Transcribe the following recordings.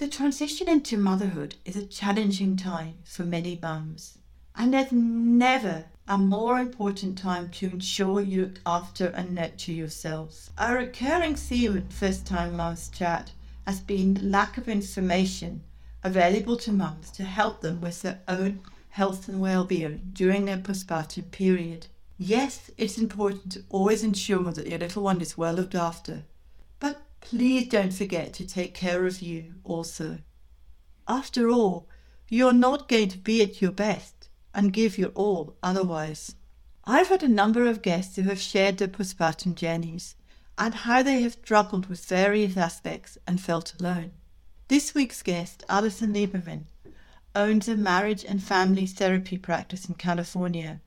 The transition into motherhood is a challenging time for many mums, and there's never a more important time to ensure you look after and nurture yourselves. A recurring theme at First Time Mums Chat has been the lack of information available to mums to help them with their own health and well-being during their postpartum period. Yes, it's important to always ensure that your little one is well looked after, but please don't forget to take care of you also. After all, you're not going to be at your best and give your all otherwise. I've had a number of guests who have shared their postpartum journeys and how they have struggled with various aspects and felt alone. This week's guest, Alison Lieberman, owns a marriage and family therapy practice in California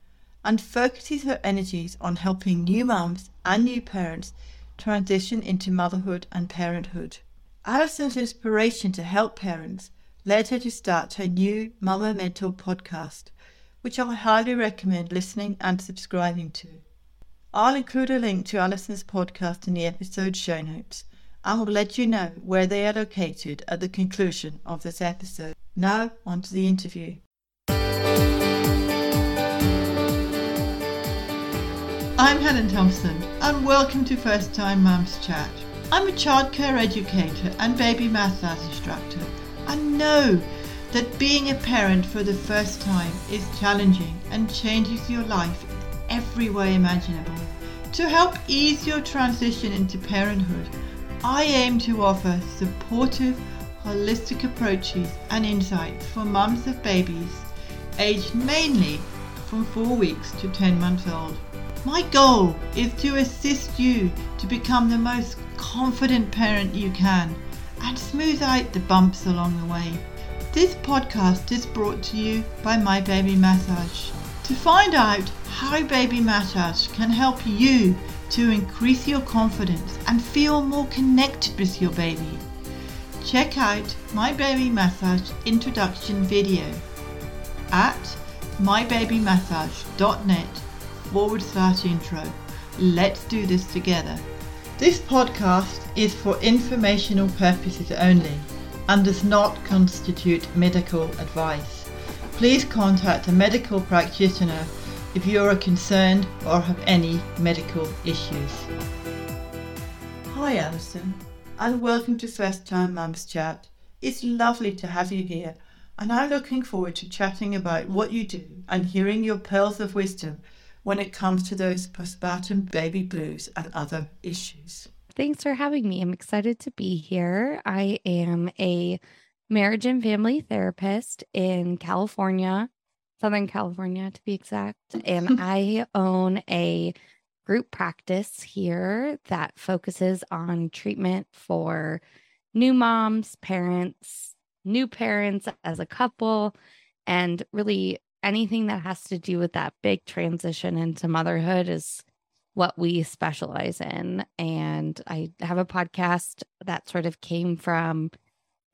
and focuses her energies on helping new moms and new parents transition into motherhood and parenthood. Alison's inspiration to help parents led her to start her new Mama Mentor podcast, which I highly recommend listening and subscribing to. I'll include a link to Alison's podcast in the episode show notes I will let you know where they are located at the conclusion of this episode. Now, on to the interview. I'm Helen Thompson, and welcome to First Time Mums Chat. I'm a childcare educator and baby math massage instructor, and know that being a parent for the first time is challenging and changes your life in every way imaginable. To help ease your transition into parenthood, I aim to offer supportive, holistic approaches and insights for mums of babies aged mainly from 4 weeks to 10 months old. My goal is to assist you to become the most confident parent you can and smooth out the bumps along the way. This podcast is brought to you by My Baby Massage. To find out how Baby Massage can help you to increase your confidence and feel more connected with your baby, check out My Baby Massage introduction video at mybabymassage.net forward slash intro. Let's do this together. This podcast is for informational purposes only and does not constitute medical advice. Please contact a medical practitioner if you are concerned or have any medical issues. Hi Alison, and welcome to First Time Mums Chat. It's lovely to have you here, and I'm looking forward to chatting about what you do and hearing your pearls of wisdom when it comes to those postpartum baby blues and other issues. Thanks for having me. I'm excited to be here. I am a marriage and family therapist in California, Southern California to be exact. And I own a group practice here that focuses on treatment for new moms, parents, new parents as a couple, and really anything that has to do with that big transition into motherhood is what we specialize in. And I have a podcast that sort of came from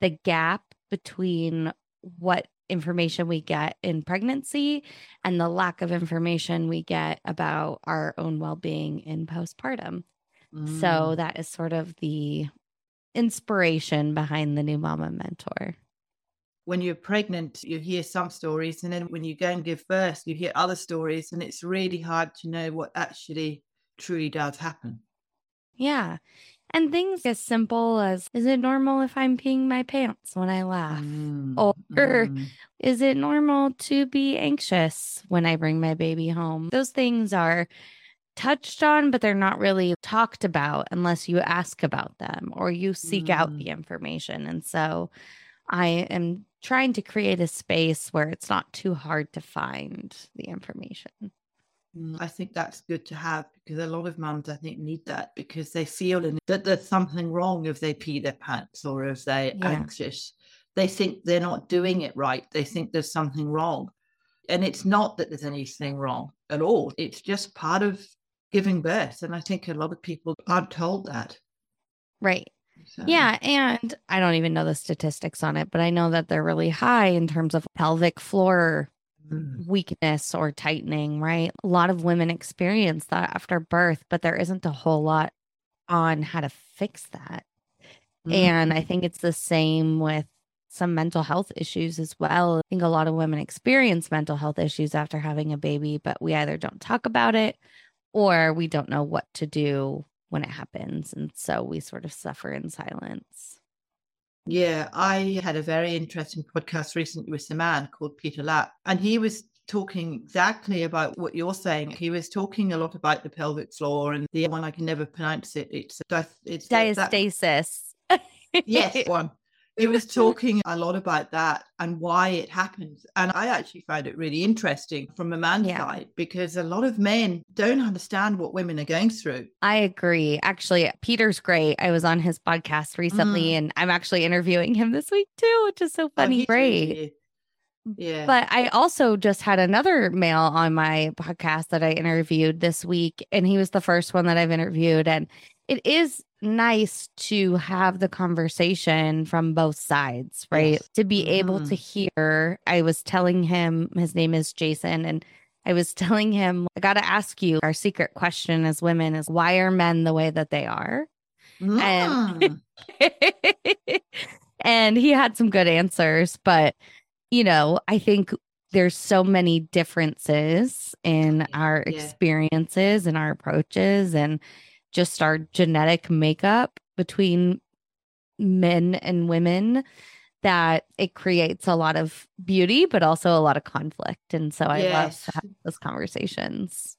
the gap between what information we get in pregnancy and the lack of information we get about our own well being in postpartum. Mm. So that is sort of the inspiration behind the new mama mentor when you're pregnant, you hear some stories, and then when you go and give birth, you hear other stories, and it's really hard to know what actually truly does happen. Yeah. And things as simple as is it normal if I'm peeing my pants when I laugh? Mm, or mm. is it normal to be anxious when I bring my baby home? Those things are touched on, but they're not really talked about unless you ask about them or you seek mm. out the information. And so I am trying to create a space where it's not too hard to find the information. Mm, I think that's good to have because a lot of mums, I think, need that because they feel that there's something wrong if they pee their pants or if they're yeah. anxious. They think they're not doing it right. They think there's something wrong. And it's not that there's anything wrong at all. It's just part of giving birth. And I think a lot of people aren't told that. Right. So. Yeah. And I don't even know the statistics on it, but I know that they're really high in terms of pelvic floor mm. weakness or tightening, right? A lot of women experience that after birth, but there isn't a whole lot on how to fix that. Mm-hmm. And I think it's the same with some mental health issues as well. I think a lot of women experience mental health issues after having a baby, but we either don't talk about it or we don't know what to do when it happens. And so we sort of suffer in silence. Yeah, I had a very interesting podcast recently with a man called Peter Lapp, and he was talking exactly about what you're saying. He was talking a lot about the pelvic floor and the one I can never pronounce it. It's it's diastasis. That, yes, one he was talking a lot about that and why it happens. And I actually find it really interesting from a man's yeah. side because a lot of men don't understand what women are going through. I agree. Actually, Peter's great. I was on his podcast recently mm. and I'm actually interviewing him this week too, which is so oh, funny. Oh, great. Yeah. But I also just had another male on my podcast that I interviewed this week, and he was the first one that I've interviewed. And it is nice to have the conversation from both sides, right? Yes. To be able to mm-hmm. hear. I was telling him, his name is Jason, and I was telling him, I got to ask you, our secret question as women is why are men the way that they are? Mm. And, and he had some good answers, but, you know, I think there's so many differences in our yeah. experiences and our approaches and just our genetic makeup between men and women that it creates a lot of beauty, but also a lot of conflict. And so I yes. love to have those conversations.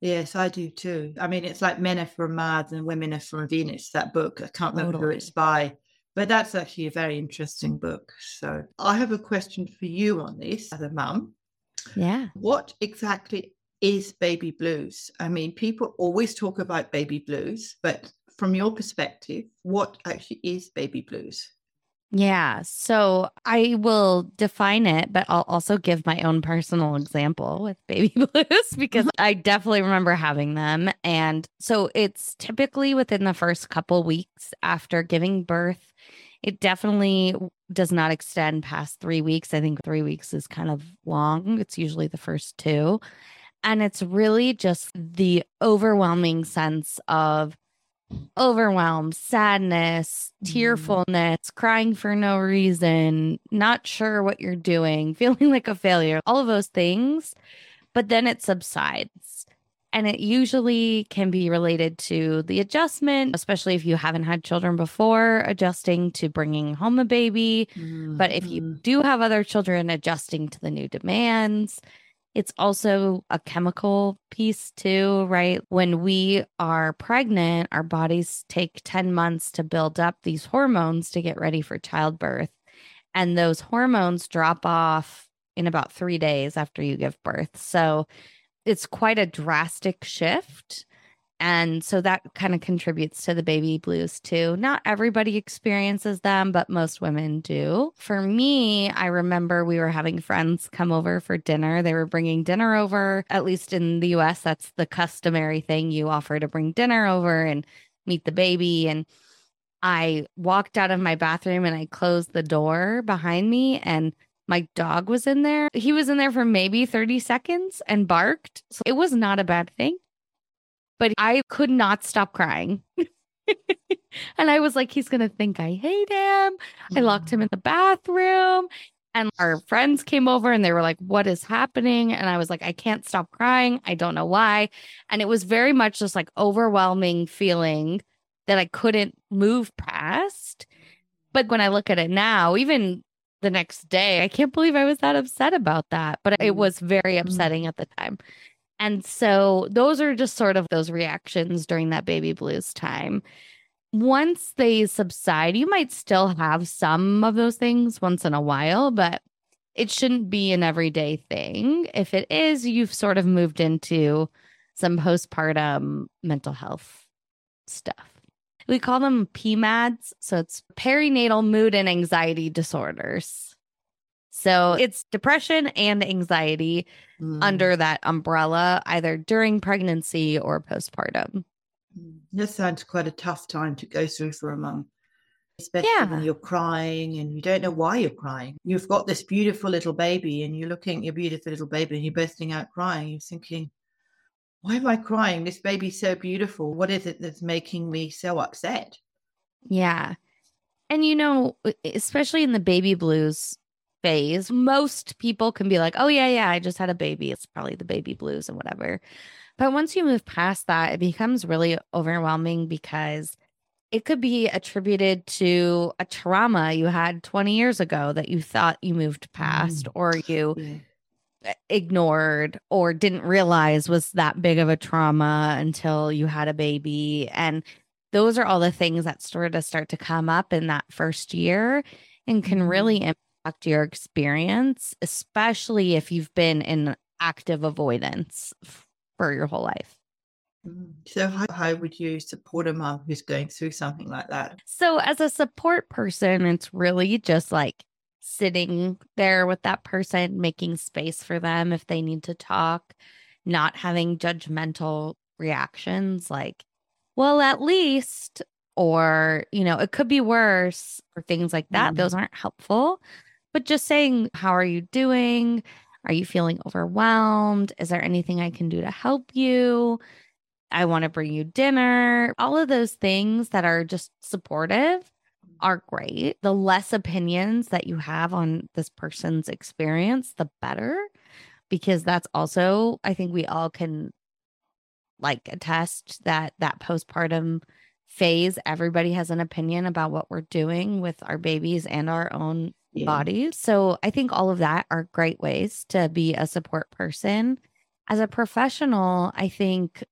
Yes, I do too. I mean, it's like men are from Mars and women are from Venus, that book. I can't remember totally. who it's by, but that's actually a very interesting book. So I have a question for you on this as a mum. Yeah. What exactly is baby blues? I mean, people always talk about baby blues, but from your perspective, what actually is baby blues? Yeah. So I will define it, but I'll also give my own personal example with baby blues because uh-huh. I definitely remember having them. And so it's typically within the first couple weeks after giving birth. It definitely does not extend past three weeks. I think three weeks is kind of long. It's usually the first two. And it's really just the overwhelming sense of overwhelm, sadness, mm. tearfulness, crying for no reason, not sure what you're doing, feeling like a failure, all of those things. But then it subsides. And it usually can be related to the adjustment, especially if you haven't had children before, adjusting to bringing home a baby. Mm-hmm. But if you mm-hmm. do have other children, adjusting to the new demands. It's also a chemical piece, too, right? When we are pregnant, our bodies take 10 months to build up these hormones to get ready for childbirth. And those hormones drop off in about three days after you give birth. So it's quite a drastic shift. And so that kind of contributes to the baby blues too. Not everybody experiences them, but most women do. For me, I remember we were having friends come over for dinner. They were bringing dinner over, at least in the US, that's the customary thing. You offer to bring dinner over and meet the baby. And I walked out of my bathroom and I closed the door behind me and my dog was in there. He was in there for maybe 30 seconds and barked. So it was not a bad thing but I could not stop crying. and I was like, he's going to think I hate him. I locked him in the bathroom. And our friends came over and they were like, What is happening? And I was like, I can't stop crying. I don't know why. And it was very much just like overwhelming feeling that I couldn't move past. But when I look at it now, even the next day, I can't believe I was that upset about that. But it mm. was very mm. upsetting at the time. And so those are just sort of those reactions during that baby blues time. Once they subside, you might still have some of those things once in a while, but it shouldn't be an everyday thing. If it is, you've sort of moved into some postpartum mental health stuff. We call them PMADs. So it's perinatal mood and anxiety disorders. So it's depression and anxiety mm. under that umbrella, either during pregnancy or postpartum. Mm. This sounds quite a tough time to go through for a mum, especially yeah. when you're crying and you don't know why you're crying. You've got this beautiful little baby and you're looking at your beautiful little baby and you're bursting out crying. You're thinking, why am I crying? This baby's so beautiful. What is it that's making me so upset? Yeah. And you know, especially in the baby blues phase, most people can be like, oh, yeah, yeah, I just had a baby. It's probably the baby blues and whatever. But once you move past that, it becomes really overwhelming because it could be attributed to a trauma you had 20 years ago that you thought you moved past mm. or you yeah. ignored or didn't realize was that big of a trauma until you had a baby. And those are all the things that sort of start to come up in that first year and can really mm-hmm. your experience, especially if you've been in active avoidance for your whole life. Mm. So, how, how would you support a mom who's going through something like that? So, as a support person, it's really just like sitting there with that person, making space for them if they need to talk, not having judgmental reactions like, well, at least, or, you know, it could be worse, or things like that. Mm. Those aren't helpful. But just saying, how are you doing? Are you feeling overwhelmed? Is there anything I can do to help you? I want to bring you dinner. All of those things that are just supportive are great. The less opinions that you have on this person's experience, the better, because that's also, I think we all can like attest that that postpartum phase, everybody has an opinion about what we're doing with our babies and our own yeah. bodies. So I think all of that are great ways to be a support person. As a professional, I think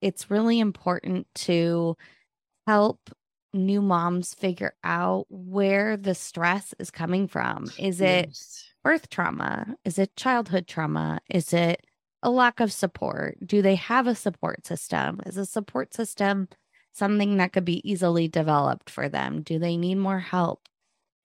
it's really important to help new moms figure out where the stress is coming from. Is it yes. birth trauma? Is it childhood trauma? Is it a lack of support? Do they have a support system? Is a support system something that could be easily developed for them? Do they need more help?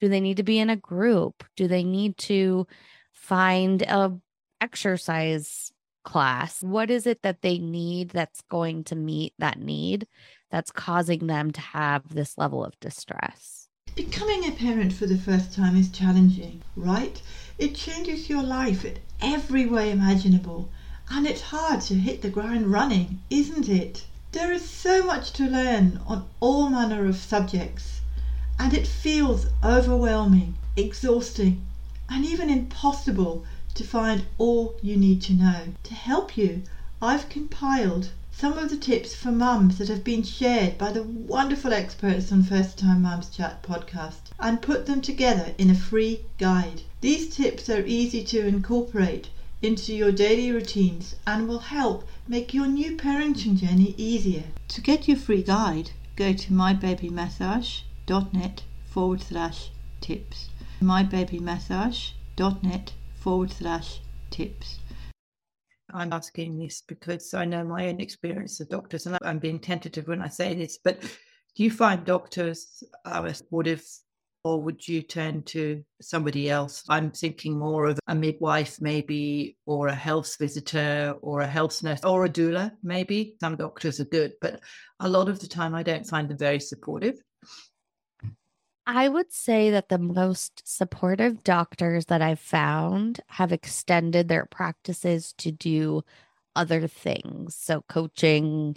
Do they need to be in a group? Do they need to find a exercise class? What is it that they need that's going to meet that need that's causing them to have this level of distress? Becoming a parent for the first time is challenging, right? It changes your life in every way imaginable, and it's hard to hit the ground running, isn't it? There is so much to learn on all manner of subjects, and it feels overwhelming, exhausting, and even impossible to find all you need to know. To help you, I've compiled some of the tips for mums that have been shared by the wonderful experts on First Time Mums Chat podcast and put them together in a free guide. These tips are easy to incorporate into your daily routines and will help make your new parenting journey easier. To get your free guide, go to mybabymassage.net forward slash tips. mybabymassage.net forward slash tips. I'm asking this because I know my own experience of doctors, and I'm being tentative when I say this, but do you find doctors are supportive or would you turn to somebody else? I'm thinking more of a midwife, maybe, or a health visitor, or a health nurse, or a doula, maybe. Some doctors are good, but a lot of the time I don't find them very supportive. I would say that the most supportive doctors that I've found have extended their practices to do other things. So, coaching,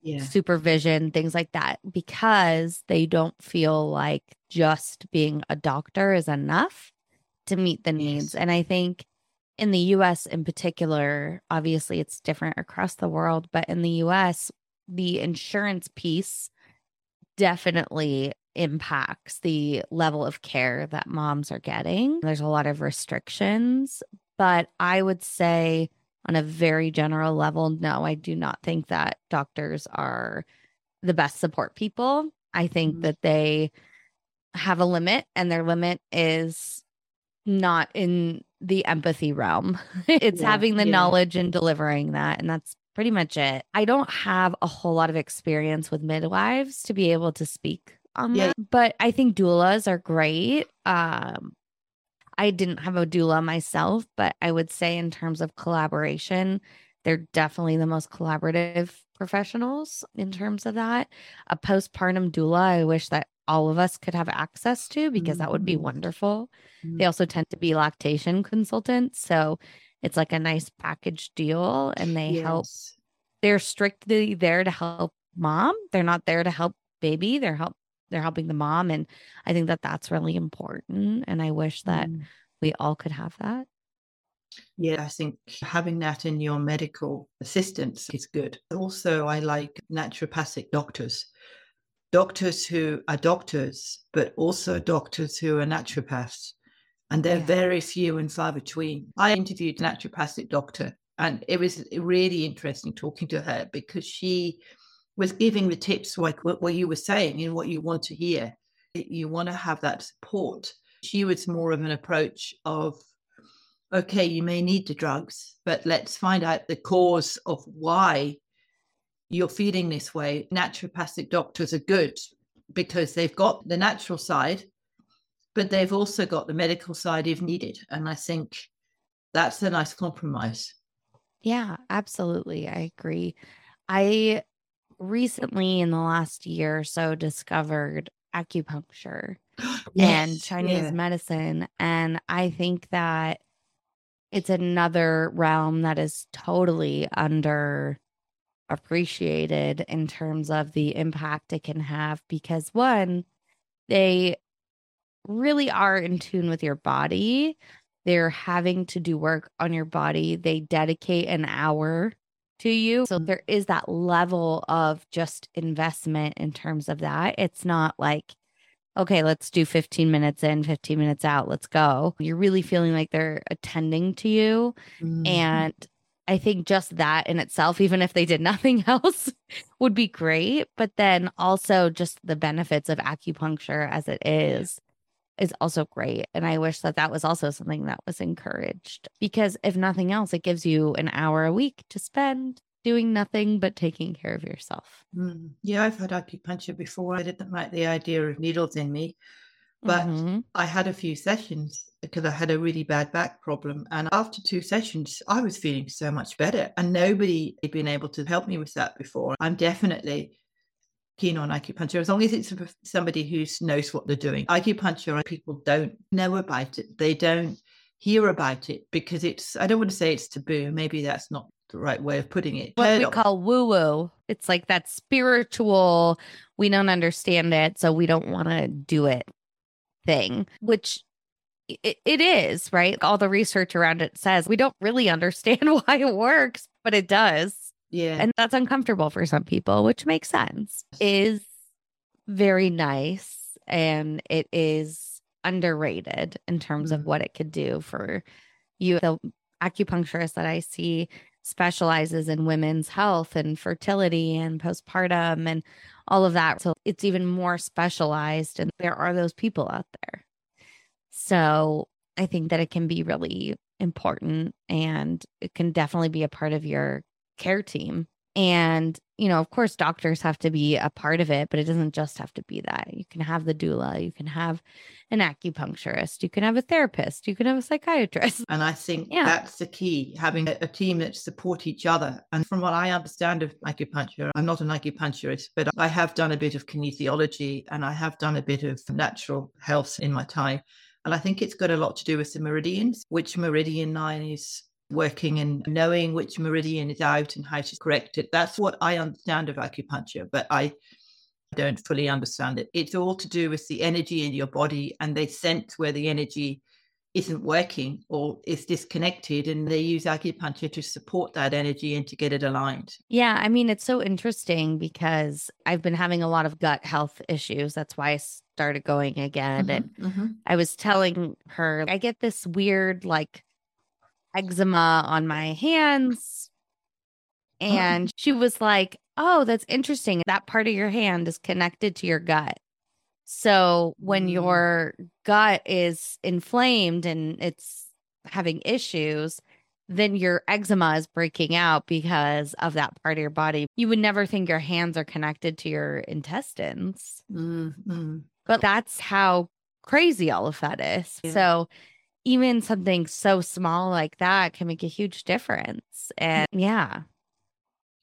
yeah. supervision, things like that, because they don't feel like just being a doctor is enough to meet the needs. And I think in the US in particular, obviously it's different across the world, but in the US, the insurance piece definitely impacts the level of care that moms are getting. There's a lot of restrictions, but I would say on a very general level, no, I do not think that doctors are the best support people. I think mm-hmm. that they have a limit and their limit is not in the empathy realm. it's yeah, having the yeah. knowledge and delivering that. And that's pretty much it. I don't have a whole lot of experience with midwives to be able to speak on yeah. that. But I think doulas are great. Um, I didn't have a doula myself, but I would say in terms of collaboration, they're definitely the most collaborative professionals in terms of that. A postpartum doula, I wish that all of us could have access to because mm-hmm. that would be mm-hmm. wonderful. Mm-hmm. They also tend to be lactation consultants. So it's like a nice package deal and they yes. help. They're strictly there to help mom. They're not there to help baby. They're help they're helping the mom and i think that that's really important and i wish that mm. we all could have that yeah, I think having that in your medical assistance is good. Also, I like naturopathic doctors, doctors who are doctors, but also doctors who are naturopaths. And they're yeah. very few and far between. I interviewed a naturopathic doctor, and it was really interesting talking to her because she was giving the tips like what, you were saying and what you want to hear. You want to have that support. She was more of an approach of okay, you may need the drugs, but let's find out the cause of why you're feeling this way. Naturopathic doctors are good because they've got the natural side, but they've also got the medical side if needed. And I think that's a nice compromise. Yeah, absolutely. I agree. I recently, in the last year or so, discovered acupuncture yes, and Chinese yeah. medicine. And I think that it's another realm that is totally under appreciated in terms of the impact it can have because one they really are in tune with your body they're having to do work on your body they dedicate an hour to you so there is that level of just investment in terms of that it's not like okay, let's do 15 minutes in, 15 minutes out, let's go. You're really feeling like they're attending to you. Mm-hmm. And I think just that in itself, even if they did nothing else, would be great. But then also just the benefits of acupuncture as it is is also great. And I wish that that was also something that was encouraged because if nothing else, it gives you an hour a week to spend doing nothing but taking care of yourself. Mm. Yeah, I've had acupuncture before. I didn't like the idea of needles in me, but mm-hmm. I had a few sessions because I had a really bad back problem. And after two sessions, I was feeling so much better. And nobody had been able to help me with that before. I'm definitely keen on acupuncture as long as it's somebody who knows what they're doing. Acupuncture, people don't know about it. They don't hear about it because it's, I don't want to say it's taboo. Maybe that's not the right way of putting it. What we call woo woo. It's like that spiritual, we don't understand it, so we don't want to do it thing, which it, it is, right? All the research around it says we don't really understand why it works, but it does. Yeah. And that's uncomfortable for some people, which makes sense. Is very nice and it is underrated in terms of mm-hmm. what it could do for you. The acupuncturist that I see specializes in women's health and fertility and postpartum and all of that. So it's even more specialized, and there are those people out there. So I think that it can be really important and it can definitely be a part of your care team. And you know, of course, doctors have to be a part of it, but it doesn't just have to be that. You can have the doula, you can have an acupuncturist, you can have a therapist, you can have a psychiatrist. And I think yeah. that's the key having a, a team that support each other. And from what I understand of acupuncture, I'm not an acupuncturist, but I have done a bit of kinesiology and I have done a bit of natural health in my time. And I think it's got a lot to do with the meridians, which meridian line is working and knowing which meridian is out and how to correct it. That's what I understand of acupuncture, but I don't fully understand it. It's all to do with the energy in your body, and they sense where the energy isn't working or is disconnected, and they use acupuncture to support that energy and to get it aligned. Yeah, I mean, it's so interesting because I've been having a lot of gut health issues. That's why I started going again. Mm-hmm, and mm-hmm. I was telling her, I get this weird, like, eczema on my hands. Oh. And she was like, Oh, that's interesting. That part of your hand is connected to your gut. So when mm. your gut is inflamed and it's having issues, then your eczema is breaking out because of that part of your body. You would never think your hands are connected to your intestines. Mm-hmm. But that's how crazy all of that is. Yeah. So even something so small like that can make a huge difference. And yeah.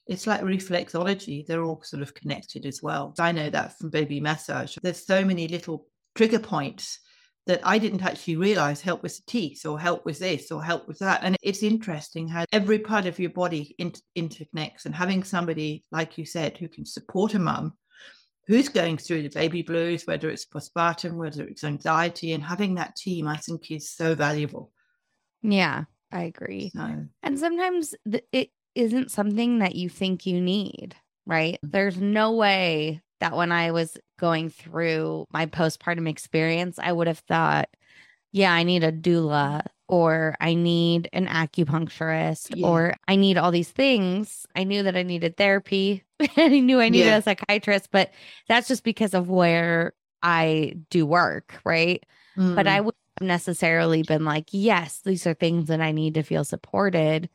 It's like reflexology. They're all sort of connected as well. I know that from baby massage. There's so many little trigger points that I didn't actually realize help with the teeth or help with this or help with that. And it's interesting how every part of your body inter- interconnects and having somebody, like you said, who can support a mum who's going through the baby blues, whether it's postpartum, whether it's anxiety, and having that team, I think, is so valuable. Yeah, I agree. So. And sometimes th- it isn't something that you think you need, right? Mm-hmm. There's no way that when I was going through my postpartum experience, I would have thought, yeah, I need a doula or I need an acupuncturist yeah. or I need all these things. I knew that I needed therapy. and I knew I needed yeah. a psychiatrist, but that's just because of where I do work, right? Mm. But I mm. would have necessarily been like, yes, these are things that I need to feel supported.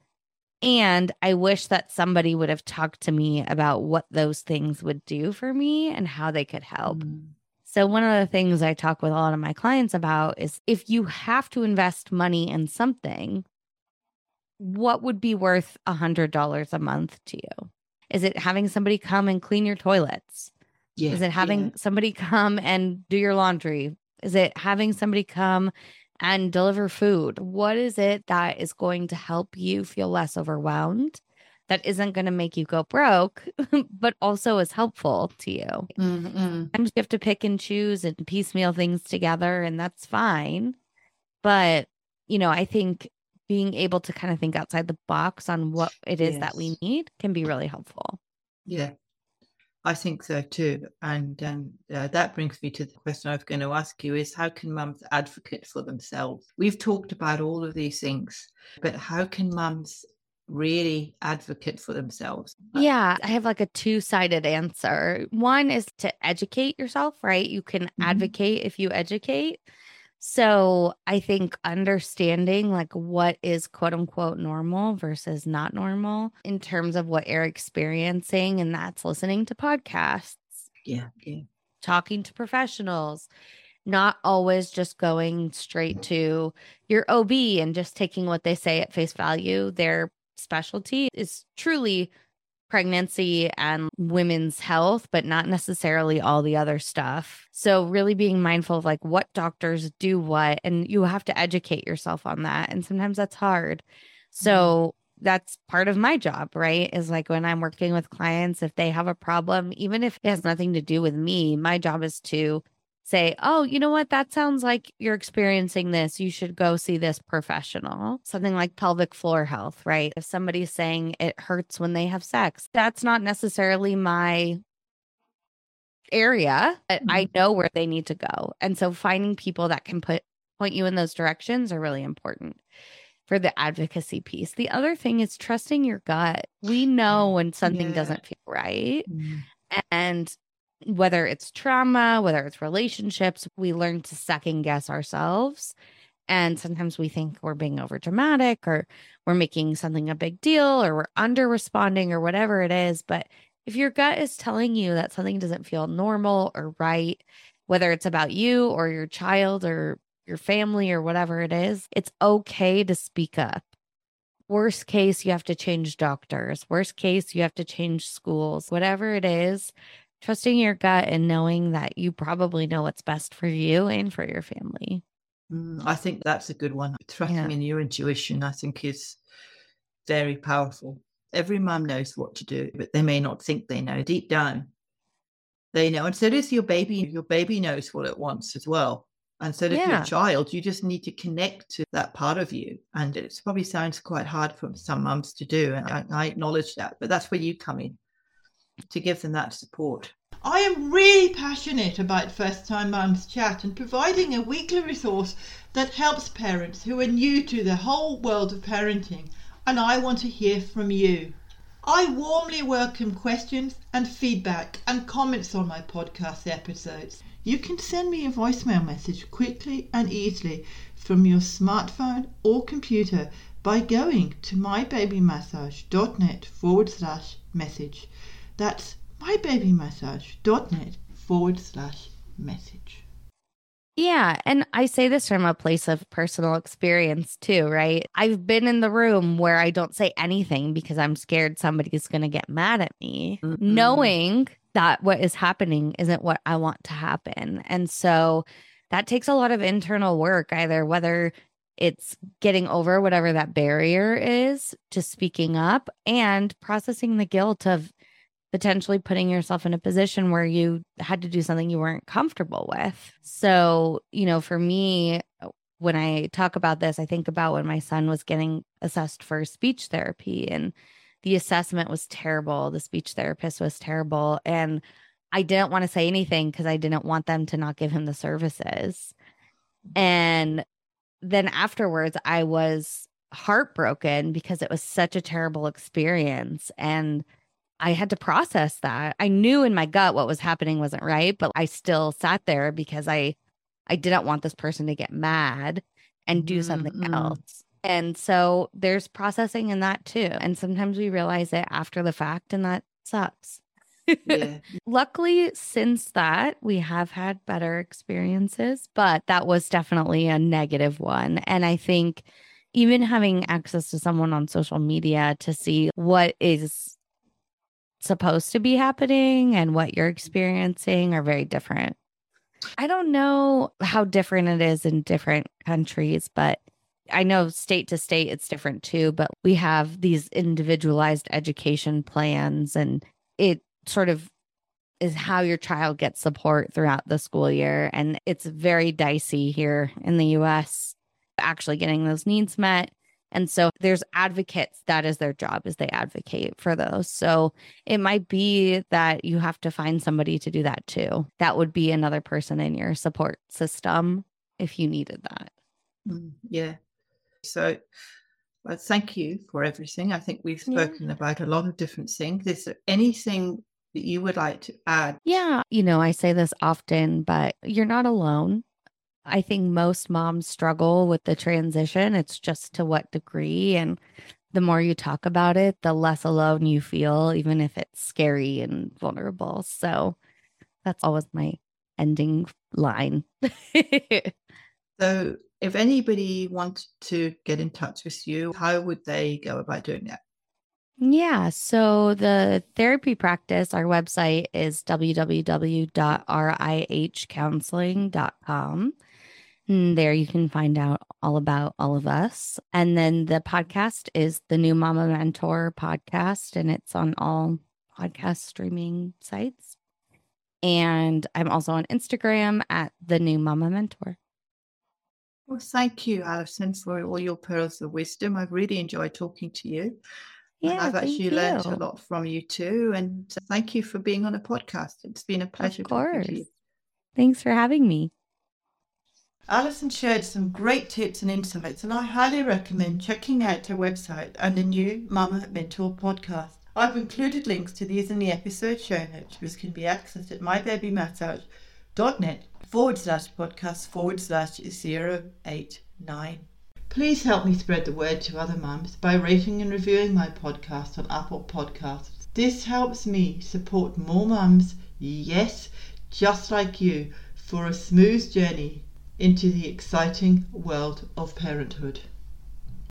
And I wish that somebody would have talked to me about what those things would do for me and how they could help. Mm. So, one of the things I talk with a lot of my clients about is if you have to invest money in something, what would be worth a $100 a month to you? Is it having somebody come and clean your toilets? Yeah, is it having yeah. somebody come and do your laundry? Is it having somebody come and deliver food. What is it that is going to help you feel less overwhelmed? That isn't going to make you go broke, but also is helpful to you. Mm-hmm. Sometimes you have to pick and choose and piecemeal things together, and that's fine. But, you know, I think being able to kind of think outside the box on what it is yes. that we need can be really helpful. Yeah, I think so too. And um, uh, that brings me to the question I was going to ask you is how can mums advocate for themselves? We've talked about all of these things, but how can mums really advocate for themselves? Yeah, I have like a two sided answer. One is to educate yourself, right? You can mm-hmm. advocate if you educate. So I think understanding like what is quote unquote normal versus not normal in terms of what you're experiencing, and that's listening to podcasts. Yeah. Yeah. Talking to professionals, not always just going straight to your OB and just taking what they say at face value. Their specialty is truly pregnancy and women's health, but not necessarily all the other stuff. So, really being mindful of like what doctors do what, and you have to educate yourself on that. And sometimes that's hard. So, mm-hmm. that's part of my job, right? Is like when I'm working with clients, if they have a problem, even if it has nothing to do with me, my job is to say, oh, you know what? That sounds like you're experiencing this. You should go see this professional. Something like pelvic floor health, right? If somebody's saying it hurts when they have sex, that's not necessarily my area, but mm-hmm. I know where they need to go. And so finding people that can put point you in those directions are really important for the advocacy piece. The other thing is trusting your gut. We know when something yeah. doesn't feel right. Mm-hmm. And whether it's trauma, whether it's relationships, we learn to second guess ourselves. And sometimes we think we're being over dramatic or we're making something a big deal or we're under responding or whatever it is. But if your gut is telling you that something doesn't feel normal or right, whether it's about you or your child or your family or whatever it is, it's okay to speak up. Worst case, you have to change doctors. Worst case, you have to change schools. Whatever it is, trusting your gut and knowing that you probably know what's best for you and for your family. Mm, I think that's a good one. Trusting yeah. in your intuition, I think, is very powerful. Every mum knows what to do, but they may not think they know deep down. They know. And so does your baby. Your baby knows what it wants as well. And so does yeah. your child. You just need to connect to that part of you. And it probably sounds quite hard for some mums to do. And I, I acknowledge that. But that's where you come in to give them that support. I am really passionate about First Time Mums Chat and providing a weekly resource that helps parents who are new to the whole world of parenting, and I want to hear from you. I warmly welcome questions and feedback and comments on my podcast episodes. You can send me a voicemail message quickly and easily from your smartphone or computer by going to mybabymassage.net forward slash message. That's mybabymassage.net forward slash message. Yeah. And I say this from a place of personal experience too, right? I've been in the room where I don't say anything because I'm scared somebody's going to get mad at me, mm-hmm. knowing that what is happening isn't what I want to happen. And so that takes a lot of internal work, either whether it's getting over whatever that barrier is to speaking up and processing the guilt of potentially putting yourself in a position where you had to do something you weren't comfortable with. So, you know, for me, when I talk about this, I think about when my son was getting assessed for speech therapy and the assessment was terrible. The speech therapist was terrible. And I didn't want to say anything because I didn't want them to not give him the services. And then afterwards, I was heartbroken because it was such a terrible experience. And I had to process that. I knew in my gut what was happening wasn't right, but I still sat there because I I didn't want this person to get mad and do something mm-hmm. else. And so there's processing in that too. And sometimes we realize it after the fact, and that sucks. Yeah. Luckily, since that, we have had better experiences, but that was definitely a negative one. And I think even having access to someone on social media to see what is supposed to be happening and what you're experiencing are very different. I don't know how different it is in different countries, but I know state to state it's different too. But we have these individualized education plans, and it sort of is how your child gets support throughout the school year. And it's very dicey here in the US actually getting those needs met. And so there's advocates that is their job is they advocate for those. So it might be that you have to find somebody to do that too. That would be another person in your support system if you needed that. Mm, yeah. So well, thank you for everything. I think we've spoken yeah. about a lot of different things. Is there anything that you would like to add? Yeah. You know, I say this often, but you're not alone. I think most moms struggle with the transition. It's just to what degree. And the more you talk about it, the less alone you feel, even if it's scary and vulnerable. So that's always my ending line. so, if anybody wanted to get in touch with you, how would they go about doing that? Yeah. So the therapy practice, our website is www.rihcounseling.com. And there you can find out all about all of us. And then the podcast is the New Mama Mentor podcast, and it's on all podcast streaming sites. And I'm also on Instagram at the New Mama Mentor. Well, thank you, Alison, for all your pearls of wisdom. I've really enjoyed talking to you. Yeah, and I've actually learned a lot from you too. And thank you for being on a podcast. It's been a pleasure of course. Thanks for having me. Alison shared some great tips and insights, and I highly recommend checking out her website and the new Mama Mentor podcast. I've included links to these in the episode show notes, which can be accessed at mybabymassage.net forward slash podcast forward slash 089. Please help me spread the word to other mums by rating and reviewing my podcast on Apple Podcasts. This helps me support more mums, yes, just like you, for a smooth journey into the exciting world of parenthood.